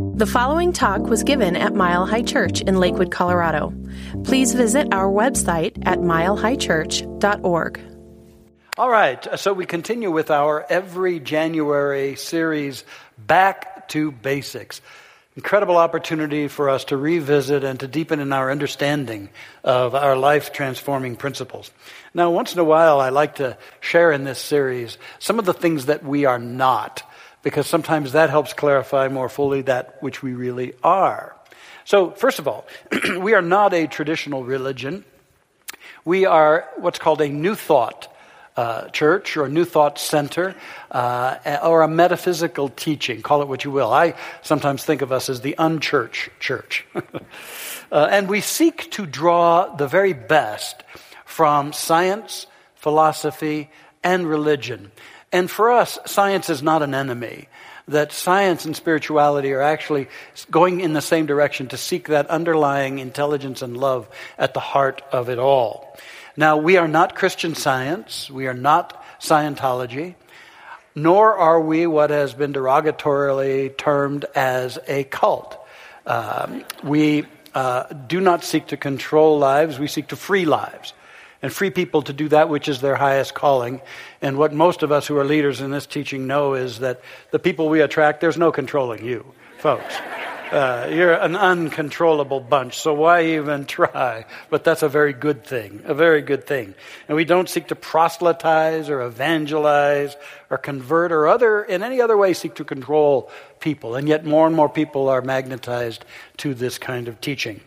The following talk was given at Mile High Church in Lakewood, Colorado. Please visit our website at milehighchurch.org. All right, uh, so we continue with our every January series, Back to Basics. Incredible opportunity for us to revisit and to deepen in our understanding of our life transforming principles. Now, once in a while, I like to share in this series some of the things that we are not because sometimes that helps clarify more fully that which we really are. So, first of all, we are not a traditional religion. We are what's called a New Thought uh, church or a New Thought center uh, or a metaphysical teaching. Call it what you will. I sometimes think of us as the unchurch church. uh, and we seek to draw the very best from science, philosophy, and religion and for us, science is not an enemy. That science and spirituality are actually going in the same direction to seek that underlying intelligence and love at the heart of it all. Now, we are not Christian science. We are not Scientology. Nor are we what has been derogatorily termed as a cult. Um, we uh, do not seek to control lives, we seek to free lives and free people to do that which is their highest calling. And what most of us who are leaders in this teaching know is that the people we attract, there's no controlling you, folks. Uh, you're an uncontrollable bunch, so why even try? But that's a very good thing, a very good thing. And we don't seek to proselytize or evangelize or convert or other, in any other way seek to control people. And yet more and more people are magnetized to this kind of teaching.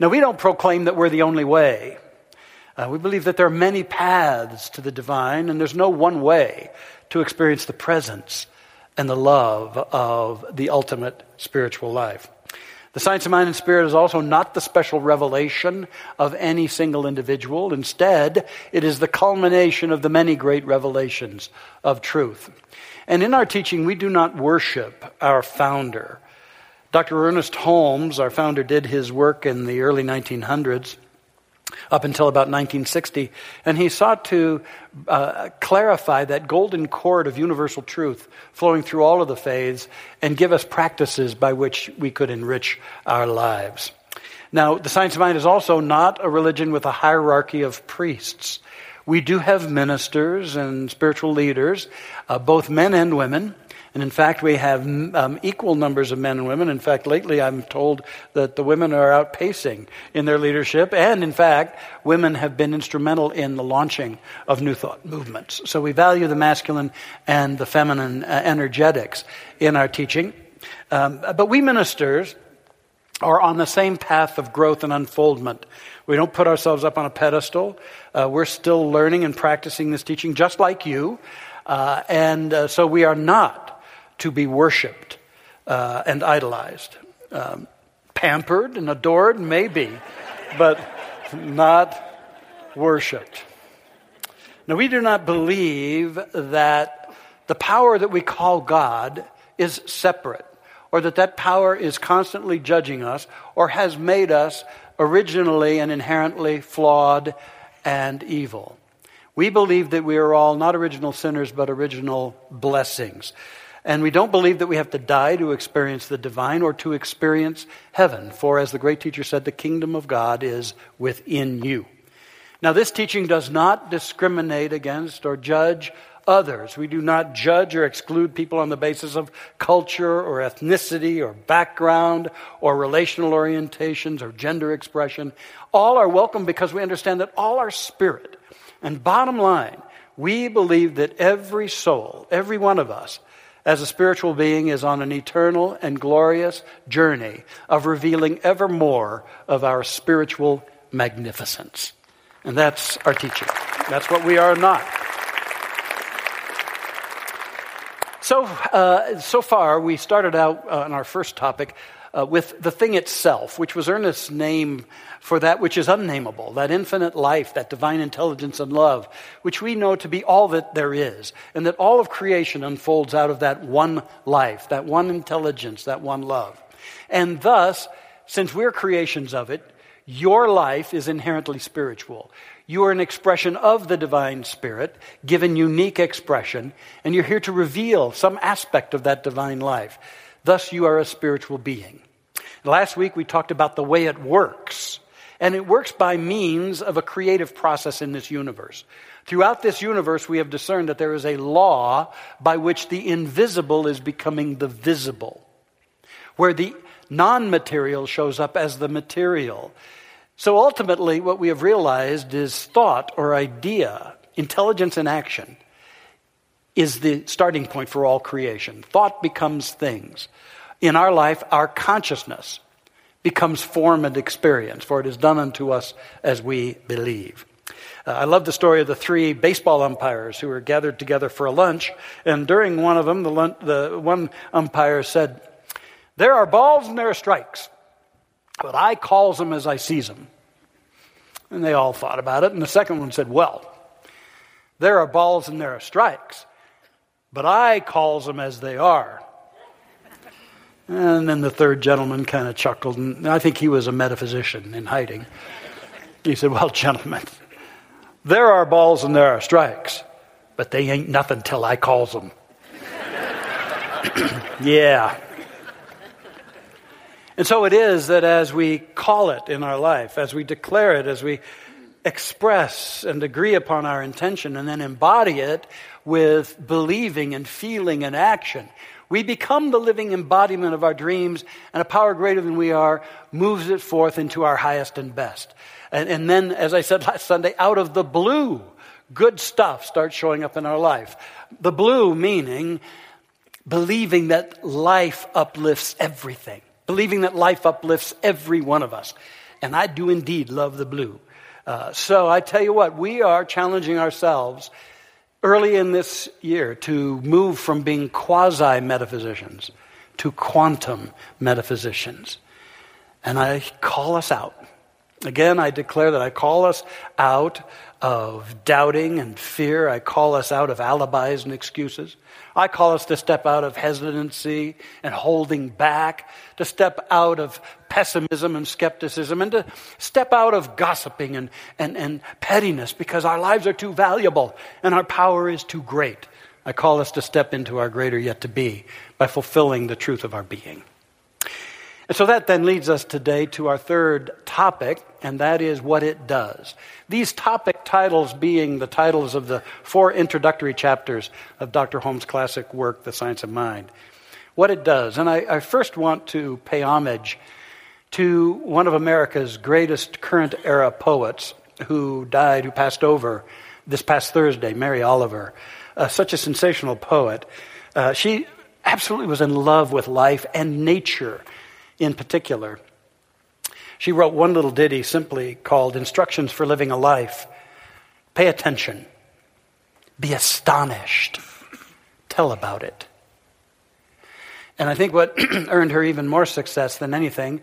Now, we don't proclaim that we're the only way. Uh, we believe that there are many paths to the divine, and there's no one way to experience the presence and the love of the ultimate spiritual life. The science of mind and spirit is also not the special revelation of any single individual. Instead, it is the culmination of the many great revelations of truth. And in our teaching, we do not worship our founder. Dr. Ernest Holmes, our founder, did his work in the early 1900s up until about 1960. And he sought to uh, clarify that golden cord of universal truth flowing through all of the faiths and give us practices by which we could enrich our lives. Now, the Science of Mind is also not a religion with a hierarchy of priests. We do have ministers and spiritual leaders, uh, both men and women. And in fact, we have um, equal numbers of men and women. In fact, lately I'm told that the women are outpacing in their leadership. And in fact, women have been instrumental in the launching of New Thought movements. So we value the masculine and the feminine uh, energetics in our teaching. Um, but we ministers are on the same path of growth and unfoldment. We don't put ourselves up on a pedestal. Uh, we're still learning and practicing this teaching just like you. Uh, and uh, so we are not to be worshiped uh, and idolized. Um, pampered and adored, maybe, but not worshiped. Now, we do not believe that the power that we call God is separate, or that that power is constantly judging us, or has made us originally and inherently flawed and evil. We believe that we are all not original sinners, but original blessings. And we don't believe that we have to die to experience the divine or to experience heaven. For, as the great teacher said, the kingdom of God is within you. Now, this teaching does not discriminate against or judge others. We do not judge or exclude people on the basis of culture or ethnicity or background or relational orientations or gender expression. All are welcome because we understand that all are spirit. And bottom line, we believe that every soul, every one of us, as a spiritual being is on an eternal and glorious journey of revealing ever more of our spiritual magnificence. And that's our teaching. That's what we are not. So, uh, so far, we started out uh, on our first topic uh, with the thing itself, which was Ernest's name for that which is unnameable, that infinite life, that divine intelligence and love, which we know to be all that there is, and that all of creation unfolds out of that one life, that one intelligence, that one love. And thus, since we're creations of it, your life is inherently spiritual. You are an expression of the divine spirit, given unique expression, and you're here to reveal some aspect of that divine life. Thus, you are a spiritual being. Last week, we talked about the way it works. And it works by means of a creative process in this universe. Throughout this universe, we have discerned that there is a law by which the invisible is becoming the visible, where the non material shows up as the material. So ultimately, what we have realized is thought or idea, intelligence in action, is the starting point for all creation. Thought becomes things. In our life, our consciousness becomes form and experience, for it is done unto us as we believe. Uh, I love the story of the three baseball umpires who were gathered together for a lunch, and during one of them, the, the one umpire said, There are balls and there are strikes, but I calls them as I sees them. And they all thought about it, and the second one said, Well, there are balls and there are strikes, but I calls them as they are. And then the third gentleman kind of chuckled, and I think he was a metaphysician in hiding. He said, Well, gentlemen, there are balls and there are strikes, but they ain't nothing till I calls them. yeah. And so it is that as we call it in our life, as we declare it, as we express and agree upon our intention and then embody it with believing and feeling and action, we become the living embodiment of our dreams, and a power greater than we are moves it forth into our highest and best. And, and then, as I said last Sunday, out of the blue, good stuff starts showing up in our life. The blue meaning believing that life uplifts everything, believing that life uplifts every one of us. And I do indeed love the blue. Uh, so I tell you what, we are challenging ourselves early in this year to move from being quasi metaphysicians to quantum metaphysicians. And I call us out Again, I declare that I call us out of doubting and fear. I call us out of alibis and excuses. I call us to step out of hesitancy and holding back, to step out of pessimism and skepticism, and to step out of gossiping and, and, and pettiness because our lives are too valuable and our power is too great. I call us to step into our greater yet to be by fulfilling the truth of our being. And so that then leads us today to our third topic, and that is what it does. These topic titles being the titles of the four introductory chapters of Dr. Holmes' classic work, The Science of Mind. What it does. And I, I first want to pay homage to one of America's greatest current era poets who died, who passed over this past Thursday, Mary Oliver. Uh, such a sensational poet. Uh, she absolutely was in love with life and nature in particular. She wrote one little ditty simply called Instructions for Living a Life. Pay attention. Be astonished. Tell about it. And I think what earned her even more success than anything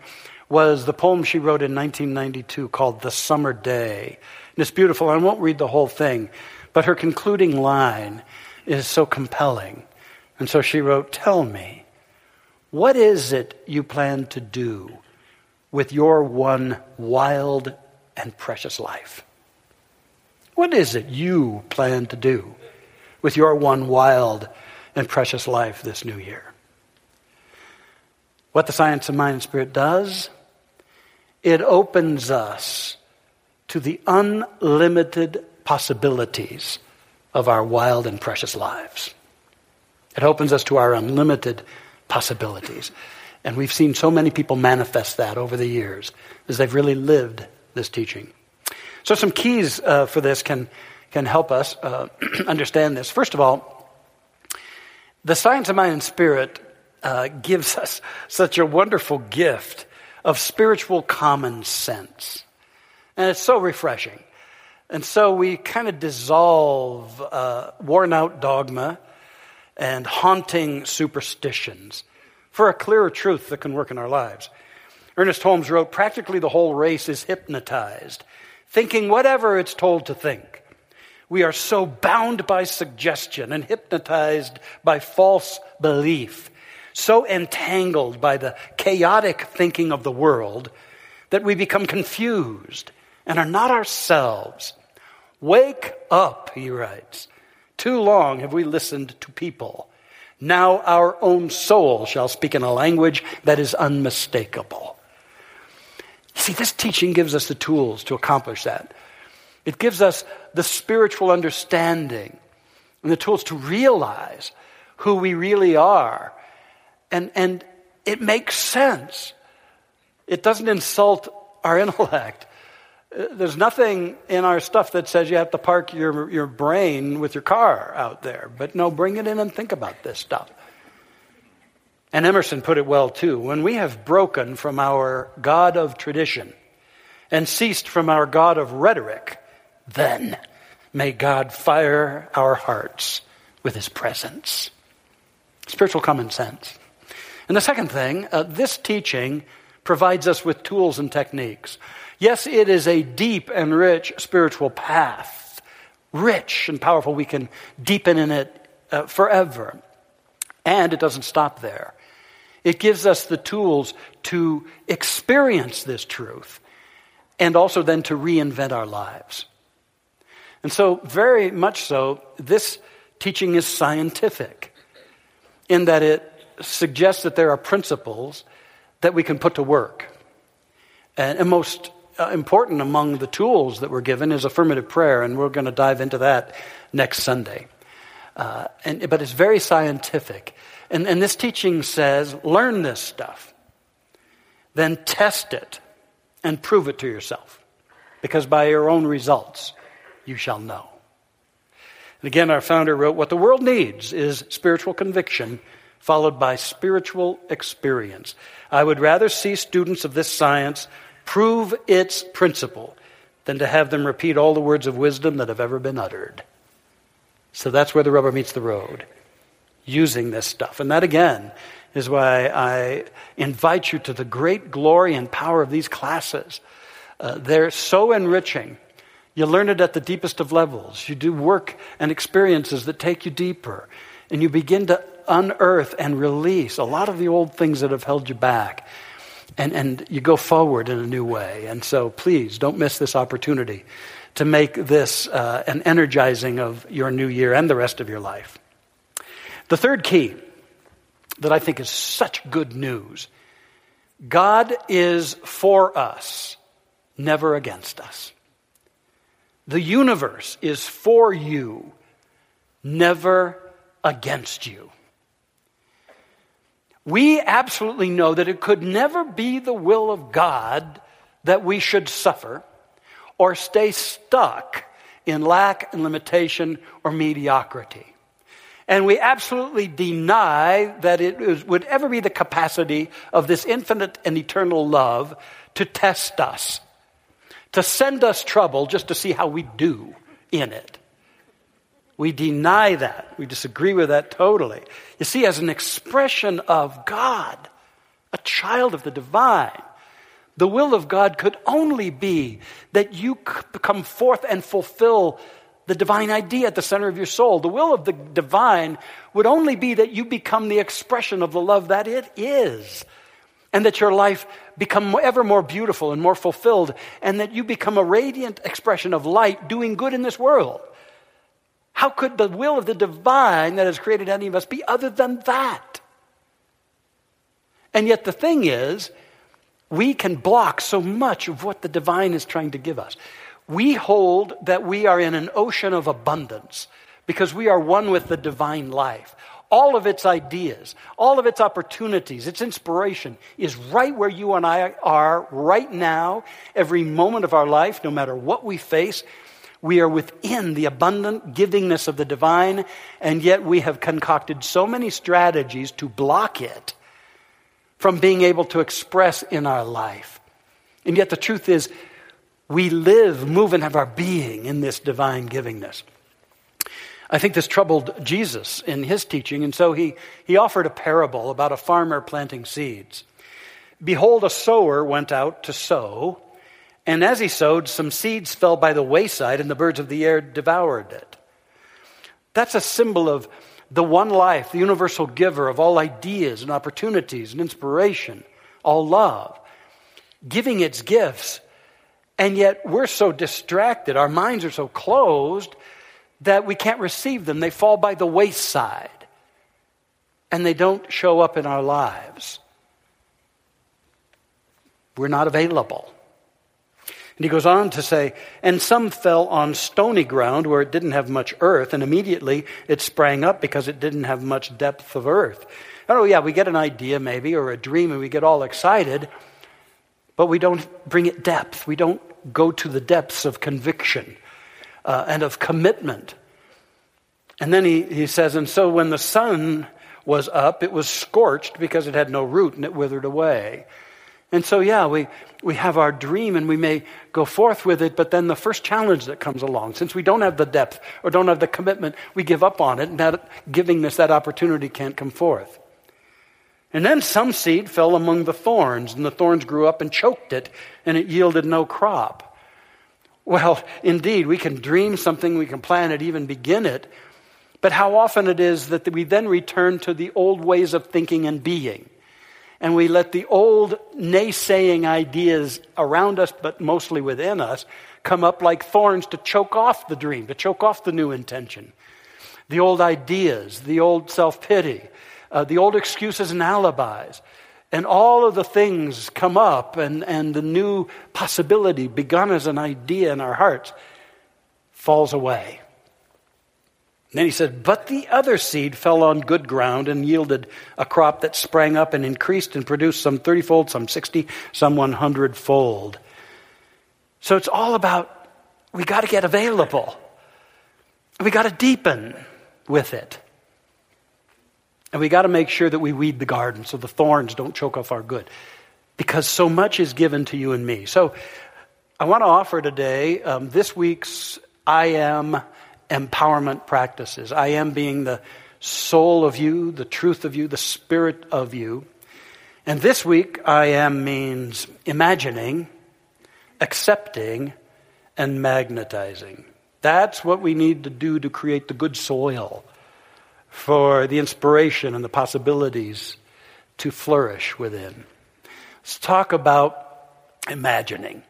was the poem she wrote in 1992 called The Summer Day. And it's beautiful. I won't read the whole thing, but her concluding line is so compelling. And so she wrote, Tell me, what is it you plan to do with your one wild and precious life? What is it you plan to do with your one wild and precious life this new year? What the science of mind and spirit does, it opens us to the unlimited possibilities of our wild and precious lives. It opens us to our unlimited possibilities. And we've seen so many people manifest that over the years as they've really lived this teaching. So, some keys uh, for this can, can help us uh, understand this. First of all, the science of mind and spirit uh, gives us such a wonderful gift of spiritual common sense. And it's so refreshing. And so we kind of dissolve uh, worn out dogma and haunting superstitions for a clearer truth that can work in our lives. Ernest Holmes wrote practically the whole race is hypnotized, thinking whatever it's told to think. We are so bound by suggestion and hypnotized by false belief, so entangled by the chaotic thinking of the world that we become confused and are not ourselves. Wake up, he writes. Too long have we listened to people, Now our own soul shall speak in a language that is unmistakable. See, this teaching gives us the tools to accomplish that. It gives us the spiritual understanding and the tools to realize who we really are. And, and it makes sense. It doesn't insult our intellect. There's nothing in our stuff that says you have to park your, your brain with your car out there. But no, bring it in and think about this stuff. And Emerson put it well too. When we have broken from our God of tradition and ceased from our God of rhetoric, then may God fire our hearts with his presence. Spiritual common sense. And the second thing, uh, this teaching provides us with tools and techniques. Yes, it is a deep and rich spiritual path, rich and powerful. We can deepen in it uh, forever. And it doesn't stop there. It gives us the tools to experience this truth and also then to reinvent our lives. And so, very much so, this teaching is scientific in that it suggests that there are principles that we can put to work. And, and most important among the tools that we're given is affirmative prayer, and we're going to dive into that next Sunday. Uh, and, but it's very scientific. And, and this teaching says learn this stuff, then test it and prove it to yourself, because by your own results, you shall know. And again, our founder wrote What the world needs is spiritual conviction followed by spiritual experience. I would rather see students of this science prove its principle than to have them repeat all the words of wisdom that have ever been uttered. So that's where the rubber meets the road, using this stuff. And that, again, is why I invite you to the great glory and power of these classes. Uh, they're so enriching. You learn it at the deepest of levels. You do work and experiences that take you deeper. And you begin to unearth and release a lot of the old things that have held you back. And, and you go forward in a new way. And so please don't miss this opportunity to make this uh, an energizing of your new year and the rest of your life. The third key that I think is such good news God is for us, never against us. The universe is for you, never against you. We absolutely know that it could never be the will of God that we should suffer or stay stuck in lack and limitation or mediocrity. And we absolutely deny that it would ever be the capacity of this infinite and eternal love to test us, to send us trouble just to see how we do in it. We deny that. We disagree with that totally. You see, as an expression of God, a child of the divine, the will of God could only be that you come forth and fulfill the divine idea at the center of your soul. The will of the divine would only be that you become the expression of the love that it is. And that your life become ever more beautiful and more fulfilled, and that you become a radiant expression of light doing good in this world. How could the will of the divine that has created any of us be other than that? And yet, the thing is, we can block so much of what the divine is trying to give us. We hold that we are in an ocean of abundance because we are one with the divine life. All of its ideas, all of its opportunities, its inspiration is right where you and I are right now, every moment of our life, no matter what we face. We are within the abundant givingness of the divine, and yet we have concocted so many strategies to block it from being able to express in our life. And yet the truth is, we live, move, and have our being in this divine givingness. I think this troubled Jesus in his teaching, and so he, he offered a parable about a farmer planting seeds. Behold, a sower went out to sow. And as he sowed, some seeds fell by the wayside, and the birds of the air devoured it. That's a symbol of the one life, the universal giver of all ideas and opportunities and inspiration, all love, giving its gifts. And yet we're so distracted, our minds are so closed that we can't receive them. They fall by the wayside. and they don't show up in our lives, we're not available. And he goes on to say, and some fell on stony ground where it didn't have much earth, and immediately it sprang up because it didn't have much depth of earth. Oh, yeah, we get an idea maybe or a dream and we get all excited, but we don't bring it depth. We don't go to the depths of conviction uh, and of commitment. And then he, he says, and so when the sun was up, it was scorched because it had no root and it withered away. And so, yeah, we, we have our dream and we may go forth with it, but then the first challenge that comes along, since we don't have the depth or don't have the commitment, we give up on it, and that giving us that opportunity can't come forth. And then some seed fell among the thorns, and the thorns grew up and choked it, and it yielded no crop. Well, indeed, we can dream something, we can plan it, even begin it, but how often it is that we then return to the old ways of thinking and being and we let the old naysaying ideas around us, but mostly within us, come up like thorns to choke off the dream, to choke off the new intention. The old ideas, the old self pity, uh, the old excuses and alibis. And all of the things come up, and, and the new possibility, begun as an idea in our hearts, falls away. Then he said, But the other seed fell on good ground and yielded a crop that sprang up and increased and produced some 30 fold, some 60, some 100 fold. So it's all about we got to get available. We got to deepen with it. And we got to make sure that we weed the garden so the thorns don't choke off our good. Because so much is given to you and me. So I want to offer today um, this week's I Am empowerment practices. I am being the soul of you, the truth of you, the spirit of you. And this week, I am means imagining, accepting, and magnetizing. That's what we need to do to create the good soil for the inspiration and the possibilities to flourish within. Let's talk about imagining.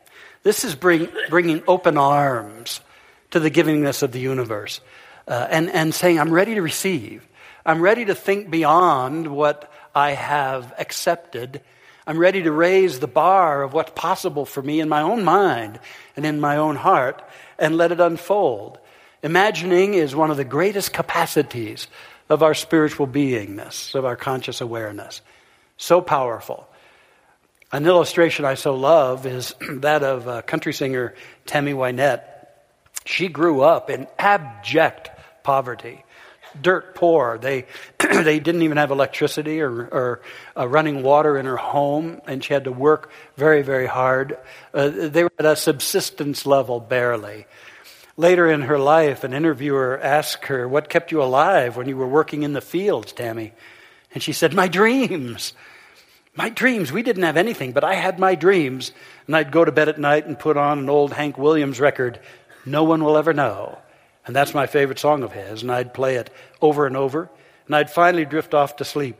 This is bring, bringing open arms to the givingness of the universe uh, and, and saying, I'm ready to receive. I'm ready to think beyond what I have accepted. I'm ready to raise the bar of what's possible for me in my own mind and in my own heart and let it unfold. Imagining is one of the greatest capacities of our spiritual beingness, of our conscious awareness. So powerful. An illustration I so love is that of uh, country singer Tammy Wynette. She grew up in abject poverty, dirt poor. They, they didn't even have electricity or, or uh, running water in her home, and she had to work very, very hard. Uh, they were at a subsistence level barely. Later in her life, an interviewer asked her, What kept you alive when you were working in the fields, Tammy? And she said, My dreams. My dreams. We didn't have anything, but I had my dreams. And I'd go to bed at night and put on an old Hank Williams record no one will ever know. And that's my favorite song of his, and I'd play it over and over, and I'd finally drift off to sleep.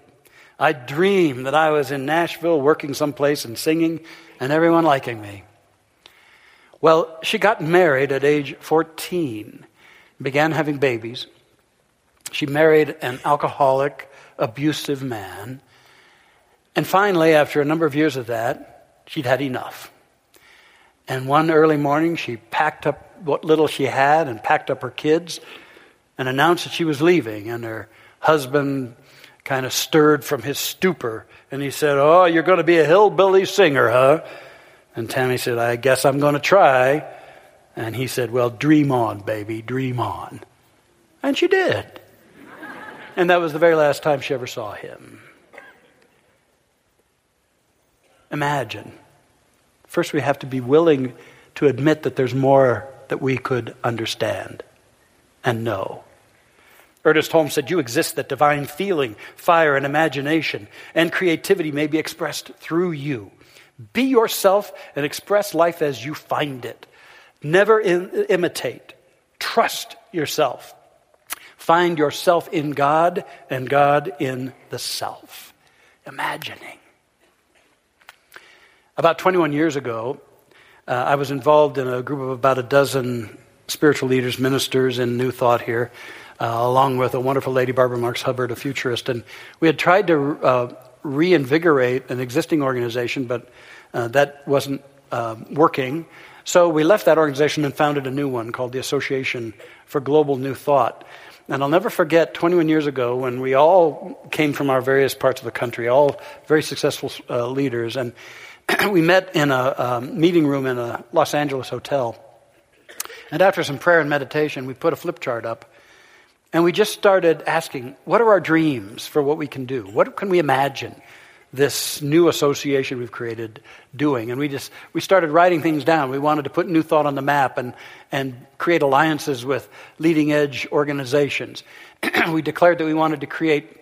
I'd dream that I was in Nashville working someplace and singing, and everyone liking me. Well, she got married at age 14, began having babies. She married an alcoholic, abusive man. And finally, after a number of years of that, she'd had enough. And one early morning, she packed up what little she had and packed up her kids and announced that she was leaving. And her husband kind of stirred from his stupor and he said, Oh, you're going to be a hillbilly singer, huh? And Tammy said, I guess I'm going to try. And he said, Well, dream on, baby, dream on. And she did. And that was the very last time she ever saw him. Imagine First, we have to be willing to admit that there's more that we could understand and know. Ernest Holmes said, You exist that divine feeling, fire, and imagination and creativity may be expressed through you. Be yourself and express life as you find it. Never in, imitate. Trust yourself. Find yourself in God and God in the self. Imagining. About 21 years ago, uh, I was involved in a group of about a dozen spiritual leaders, ministers in New Thought here, uh, along with a wonderful lady, Barbara Marx Hubbard, a futurist. And we had tried to uh, reinvigorate an existing organization, but uh, that wasn't um, working. So we left that organization and founded a new one called the Association for Global New Thought. And I'll never forget 21 years ago when we all came from our various parts of the country, all very successful uh, leaders, and we met in a um, meeting room in a Los Angeles hotel. And after some prayer and meditation, we put a flip chart up and we just started asking, what are our dreams for what we can do? What can we imagine this new association we've created doing? And we just, we started writing things down. We wanted to put new thought on the map and, and create alliances with leading edge organizations. we declared that we wanted to create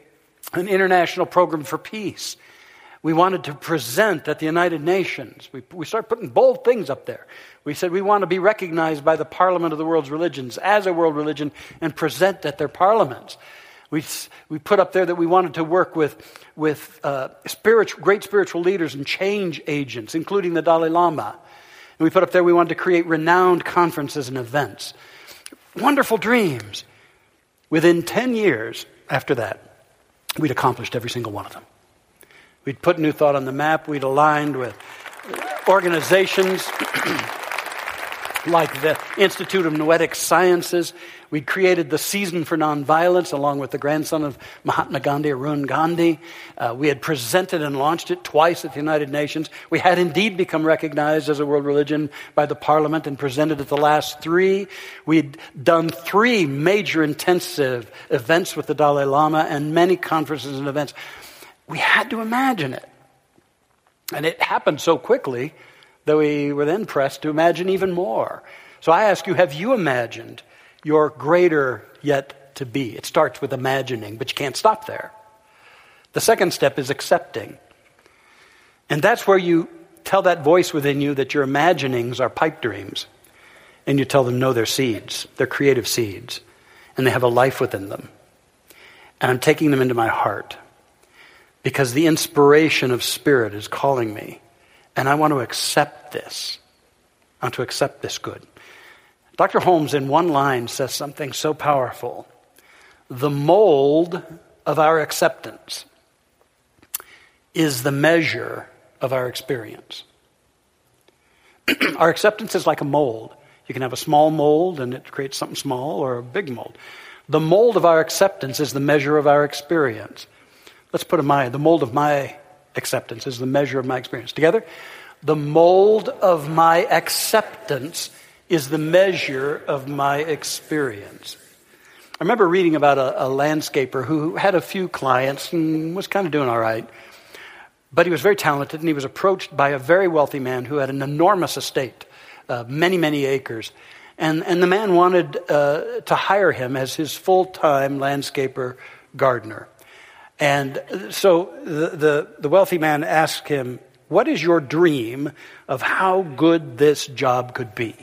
an international program for peace. We wanted to present at the United Nations. We, we started putting bold things up there. We said we want to be recognized by the parliament of the world's religions as a world religion and present at their parliaments. We, we put up there that we wanted to work with, with uh, spiritual, great spiritual leaders and change agents, including the Dalai Lama. And we put up there we wanted to create renowned conferences and events. Wonderful dreams. Within 10 years after that, we'd accomplished every single one of them. We'd put New Thought on the map. We'd aligned with organizations like the Institute of Noetic Sciences. We'd created the Season for Nonviolence along with the grandson of Mahatma Gandhi, Arun Gandhi. Uh, we had presented and launched it twice at the United Nations. We had indeed become recognized as a world religion by the Parliament and presented at the last three. We'd done three major intensive events with the Dalai Lama and many conferences and events we had to imagine it. And it happened so quickly that we were then pressed to imagine even more. So I ask you, have you imagined your greater yet to be? It starts with imagining, but you can't stop there. The second step is accepting. And that's where you tell that voice within you that your imaginings are pipe dreams. And you tell them, no, they're seeds. They're creative seeds. And they have a life within them. And I'm taking them into my heart because the inspiration of Spirit is calling me. And I want to accept this. I want to accept this good. Dr. Holmes, in one line, says something so powerful. The mold of our acceptance is the measure of our experience. our acceptance is like a mold. You can have a small mold and it creates something small, or a big mold. The mold of our acceptance is the measure of our experience. Let's put in my, the mold of my acceptance is the measure of my experience. Together? The mold of my acceptance is the measure of my experience. I remember reading about a, a, landscaper who had a few clients and was kind of doing all right. But he was very talented and he was approached by a very wealthy man who had an enormous estate, uh, many, many acres. And, and the man wanted uh, to hire him as his full time landscaper gardener. And so the, the, the, wealthy man asked him, What is your dream of how good this job could be?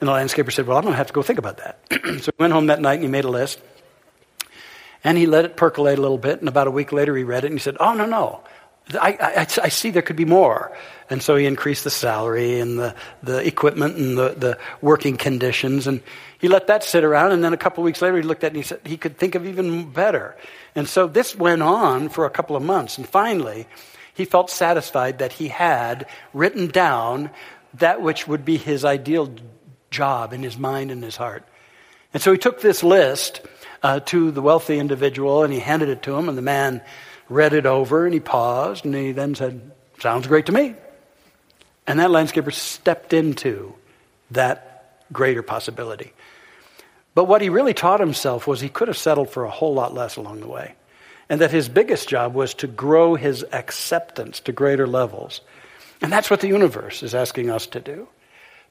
And the landscaper said, Well, I'm going to have to go think about that. so he went home that night and he made a list. And he let it percolate a little bit. And about a week later, he read it and he said, Oh, no, no. I, I, I, see there could be more. And so he increased the salary and the, the equipment and the, the working conditions. And he let that sit around. And then a couple of weeks later, he looked at it and he said he could think of even better. And so this went on for a couple of months. And finally, he felt satisfied that he had written down that which would be his ideal job in his mind and his heart. And so he took this list uh, to the wealthy individual and he handed it to him. And the man read it over and he paused and he then said, Sounds great to me. And that landscaper stepped into that greater possibility. But what he really taught himself was he could have settled for a whole lot less along the way. And that his biggest job was to grow his acceptance to greater levels. And that's what the universe is asking us to do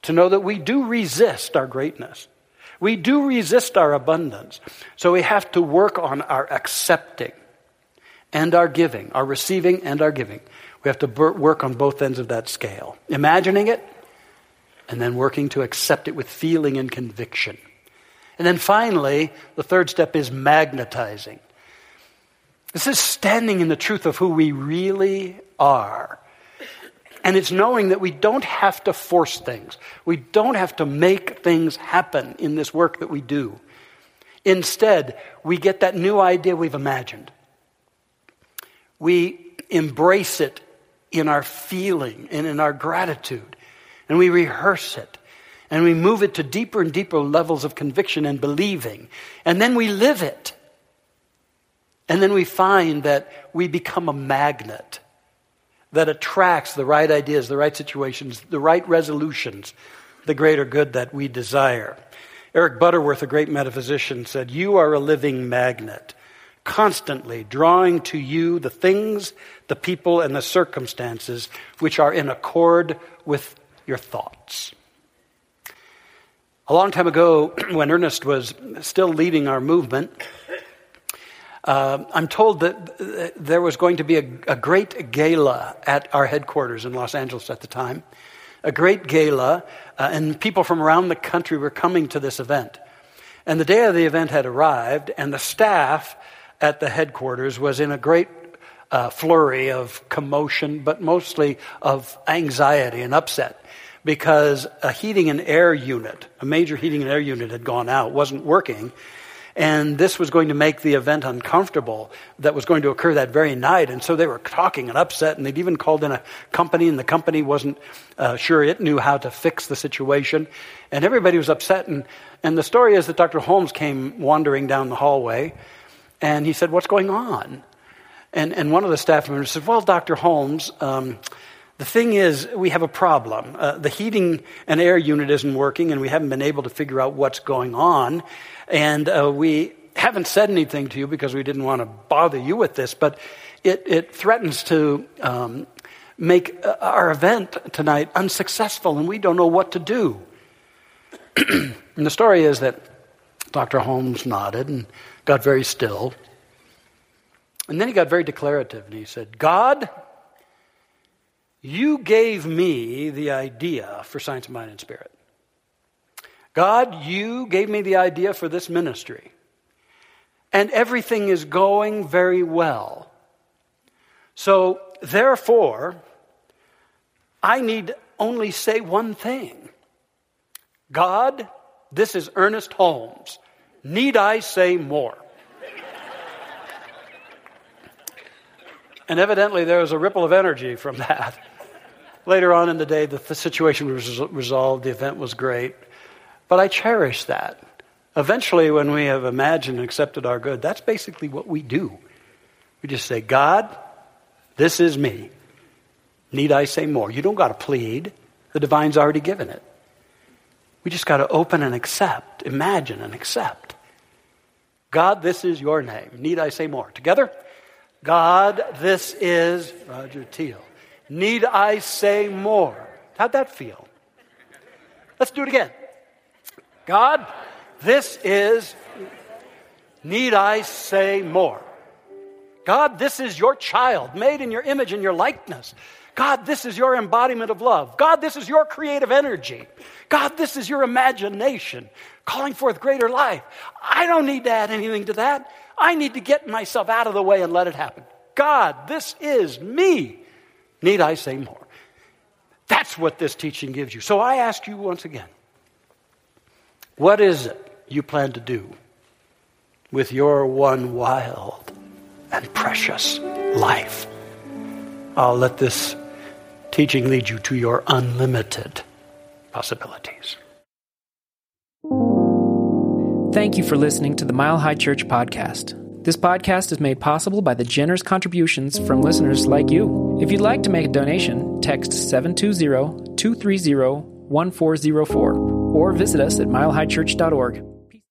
to know that we do resist our greatness. We do resist our abundance. So we have to work on our accepting and our giving, our receiving and our giving. We have to work on both ends of that scale. Imagining it and then working to accept it with feeling and conviction. And then finally, the third step is magnetizing. This is standing in the truth of who we really are. And it's knowing that we don't have to force things. We don't have to make things happen in this work that we do. Instead, we get that new idea we've imagined. We embrace it in our feeling and in our gratitude, and we rehearse it. And we move it to deeper and deeper levels of conviction and believing. And then we live it. And then we find that we become a magnet that attracts the right ideas, the right situations, the right resolutions, the greater good that we desire. Eric Butterworth, a great metaphysician, said, You are a living magnet, constantly drawing to you the things, the people, and the circumstances which are in accord with your thoughts. A long time ago, when Ernest was still leading our movement, uh, I'm told that there was going to be a, a, great gala at our headquarters in Los Angeles at the time. A great gala, uh, and people from around the country were coming to this event. And the day of the event had arrived, and the staff at the headquarters was in a great uh, flurry of commotion, but mostly of anxiety and upset because a heating and air unit, a major heating and air unit, had gone out, wasn't working. And this was going to make the event uncomfortable that was going to occur that very night. And so they were talking and upset, and they'd even called in a company, and the company wasn't uh, sure it knew how to fix the situation. And everybody was upset. And, and the story is that Dr. Holmes came wandering down the hallway, and he said, What's going on? And, and one of the staff members said, Well, Dr. Holmes, um, the thing is, we have a problem. Uh, the heating and air unit isn't working, and we haven't been able to figure out what's going on. And uh, we haven't said anything to you because we didn't want to bother you with this, but it, it threatens to um, make uh, our event tonight unsuccessful, and we don't know what to do. and the story is that Dr. Holmes nodded and got very still. And then he got very declarative, and he said, God, you gave me the idea for Science of Mind and Spirit. God, you gave me the idea for this ministry. And everything is going very well. So, therefore, I need only say one thing God, this is Ernest Holmes. Need I say more? and evidently, there was a ripple of energy from that. Later on in the day, the, the situation was resolved, the event was great. But I cherish that. Eventually, when we have imagined and accepted our good, that's basically what we do. We just say, God, this is me. Need I say more? You don't got to plead. The divine's already given it. We just got to open and accept, imagine and accept. God, this is your name. Need I say more? Together? God, this is Roger Teem. Need I say more? How'd that feel? Let's do it again. God, this is, need I say more? God, this is your child, made in your image and your likeness. God, this is your embodiment of love. God, this is your creative energy. God, this is your imagination, calling forth greater life. I don't need to add anything to that. I need to get myself out of the way and let it happen. God, this is me. Need I say more? That's what this teaching gives you. So I ask you once again what is it you plan to do with your one wild and precious life? I'll let this teaching lead you to your unlimited possibilities. Thank you for listening to the Mile High Church podcast. This podcast is made possible by the generous contributions from listeners like you. If you'd like to make a donation, text 720 230 1404 or visit us at milehighchurch.org.